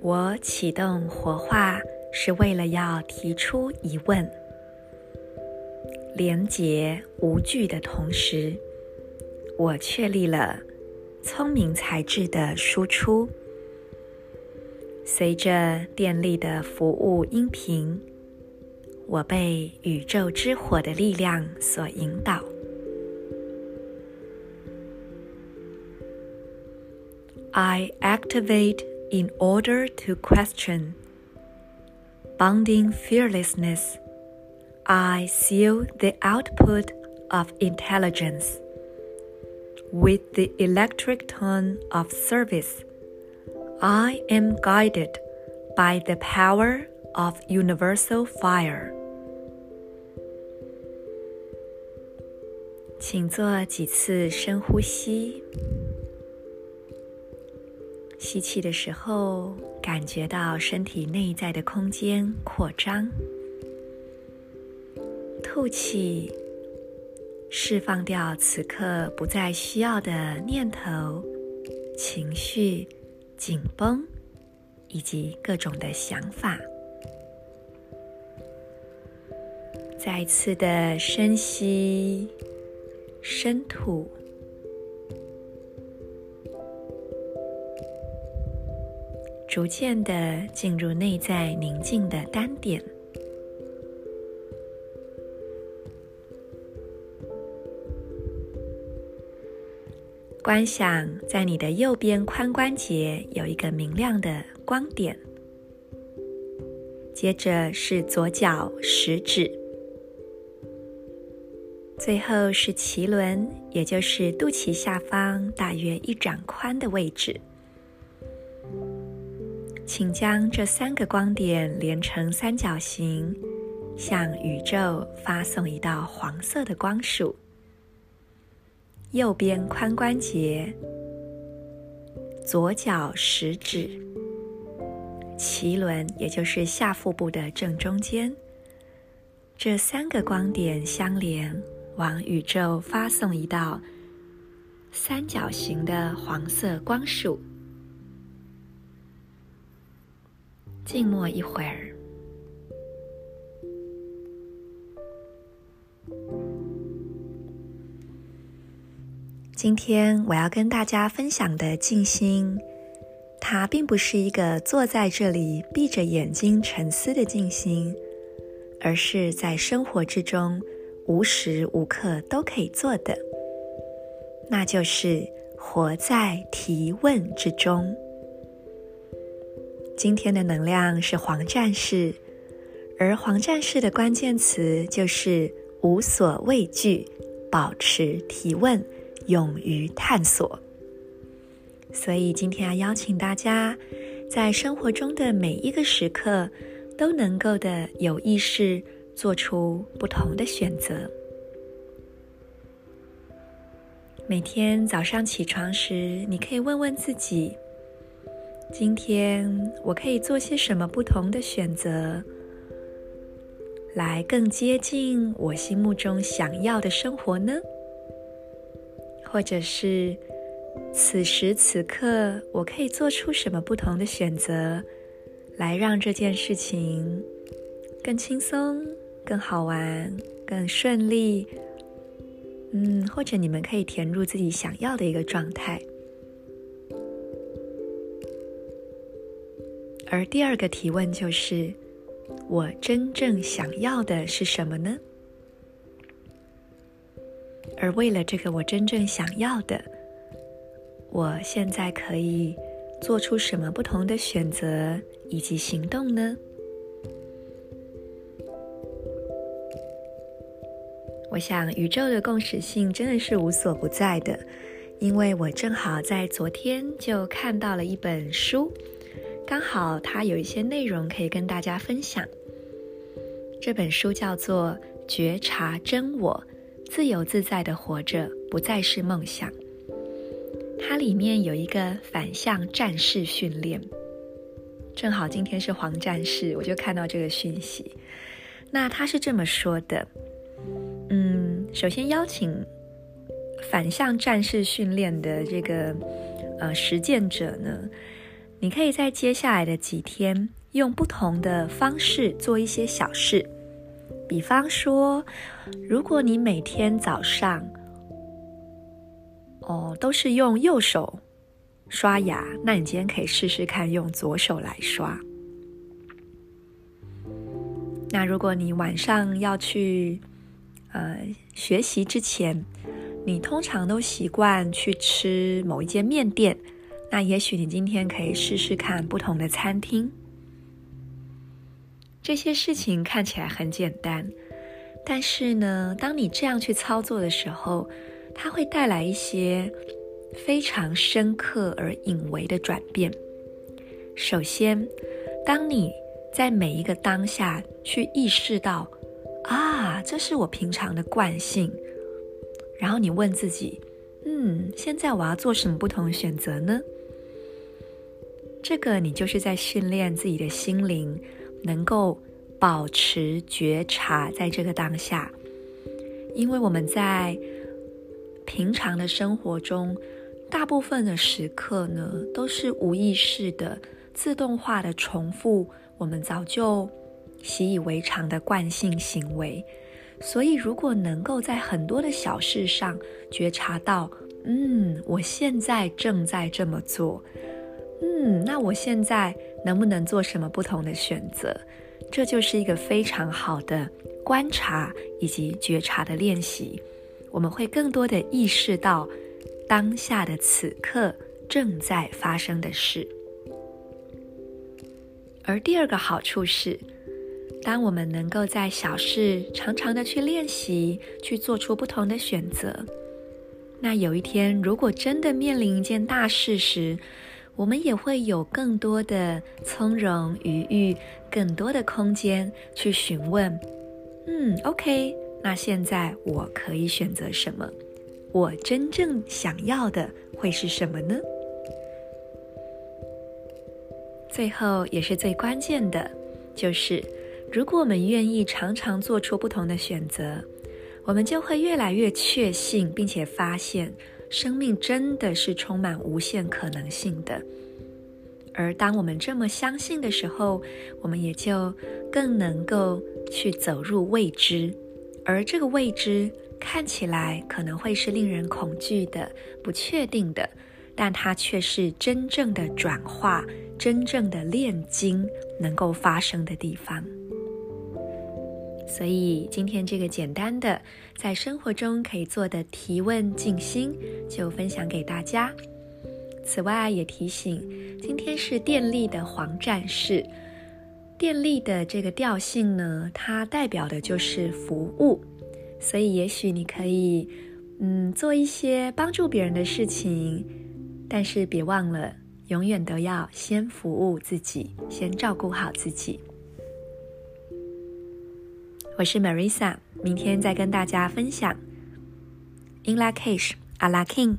我启动活化是为了要提出疑问，连结无惧的同时，我确立了聪明才智的输出。随着电力的服务音频，我被宇宙之火的力量所引导。I activate. In order to question, bounding fearlessness, I seal the output of intelligence. With the electric tone of service, I am guided by the power of universal fire. 请做几次深呼吸。吸气的时候，感觉到身体内在的空间扩张；吐气，释放掉此刻不再需要的念头、情绪、紧绷以及各种的想法。再次的深吸、深吐。逐渐的进入内在宁静的单点，观想在你的右边髋关节有一个明亮的光点，接着是左脚食指，最后是脐轮，也就是肚脐下方大约一掌宽的位置。请将这三个光点连成三角形，向宇宙发送一道黄色的光束。右边髋关节、左脚食指、脐轮，也就是下腹部的正中间，这三个光点相连，往宇宙发送一道三角形的黄色光束。静默一会儿。今天我要跟大家分享的静心，它并不是一个坐在这里闭着眼睛沉思的静心，而是在生活之中无时无刻都可以做的，那就是活在提问之中。今天的能量是黄战士，而黄战士的关键词就是无所畏惧、保持提问、勇于探索。所以今天要邀请大家，在生活中的每一个时刻，都能够的有意识做出不同的选择。每天早上起床时，你可以问问自己。今天我可以做些什么不同的选择，来更接近我心目中想要的生活呢？或者是此时此刻我可以做出什么不同的选择，来让这件事情更轻松、更好玩、更顺利？嗯，或者你们可以填入自己想要的一个状态。而第二个提问就是：我真正想要的是什么呢？而为了这个我真正想要的，我现在可以做出什么不同的选择以及行动呢？我想宇宙的共识性真的是无所不在的，因为我正好在昨天就看到了一本书。刚好它有一些内容可以跟大家分享。这本书叫做《觉察真我，自由自在的活着，不再是梦想》。它里面有一个反向战士训练。正好今天是黄战士，我就看到这个讯息。那他是这么说的：首先邀请反向战士训练的这个呃实践者呢，你可以在接下来的几天用不同的方式做一些小事，比方说，如果你每天早上哦都是用右手刷牙，那你今天可以试试看用左手来刷。那如果你晚上要去呃学习之前，你通常都习惯去吃某一间面店，那也许你今天可以试试看不同的餐厅。这些事情看起来很简单，但是呢，当你这样去操作的时候，它会带来一些非常深刻而隐微的转变。首先，当你在每一个当下去意识到，啊，这是我平常的惯性。然后你问自己，嗯，现在我要做什么不同的选择呢？这个你就是在训练自己的心灵，能够保持觉察在这个当下。因为我们在平常的生活中，大部分的时刻呢，都是无意识的、自动化的重复。我们早就习以为常的惯性行为，所以如果能够在很多的小事上觉察到，嗯，我现在正在这么做，嗯，那我现在能不能做什么不同的选择？这就是一个非常好的观察以及觉察的练习。我们会更多的意识到当下的此刻正在发生的事。而第二个好处是，当我们能够在小事常常的去练习，去做出不同的选择，那有一天如果真的面临一件大事时，我们也会有更多的从容余裕，更多的空间去询问：嗯，OK，那现在我可以选择什么？我真正想要的会是什么呢？最后也是最关键的，就是如果我们愿意常常做出不同的选择，我们就会越来越确信，并且发现生命真的是充满无限可能性的。而当我们这么相信的时候，我们也就更能够去走入未知，而这个未知看起来可能会是令人恐惧的、不确定的。但它却是真正的转化、真正的炼金能够发生的地方。所以今天这个简单的在生活中可以做的提问静心，就分享给大家。此外，也提醒，今天是电力的黄战士，电力的这个调性呢，它代表的就是服务。所以，也许你可以，嗯，做一些帮助别人的事情。但是别忘了，永远都要先服务自己，先照顾好自己。我是 Marisa，明天再跟大家分享。In Lak'ech, Ala K'in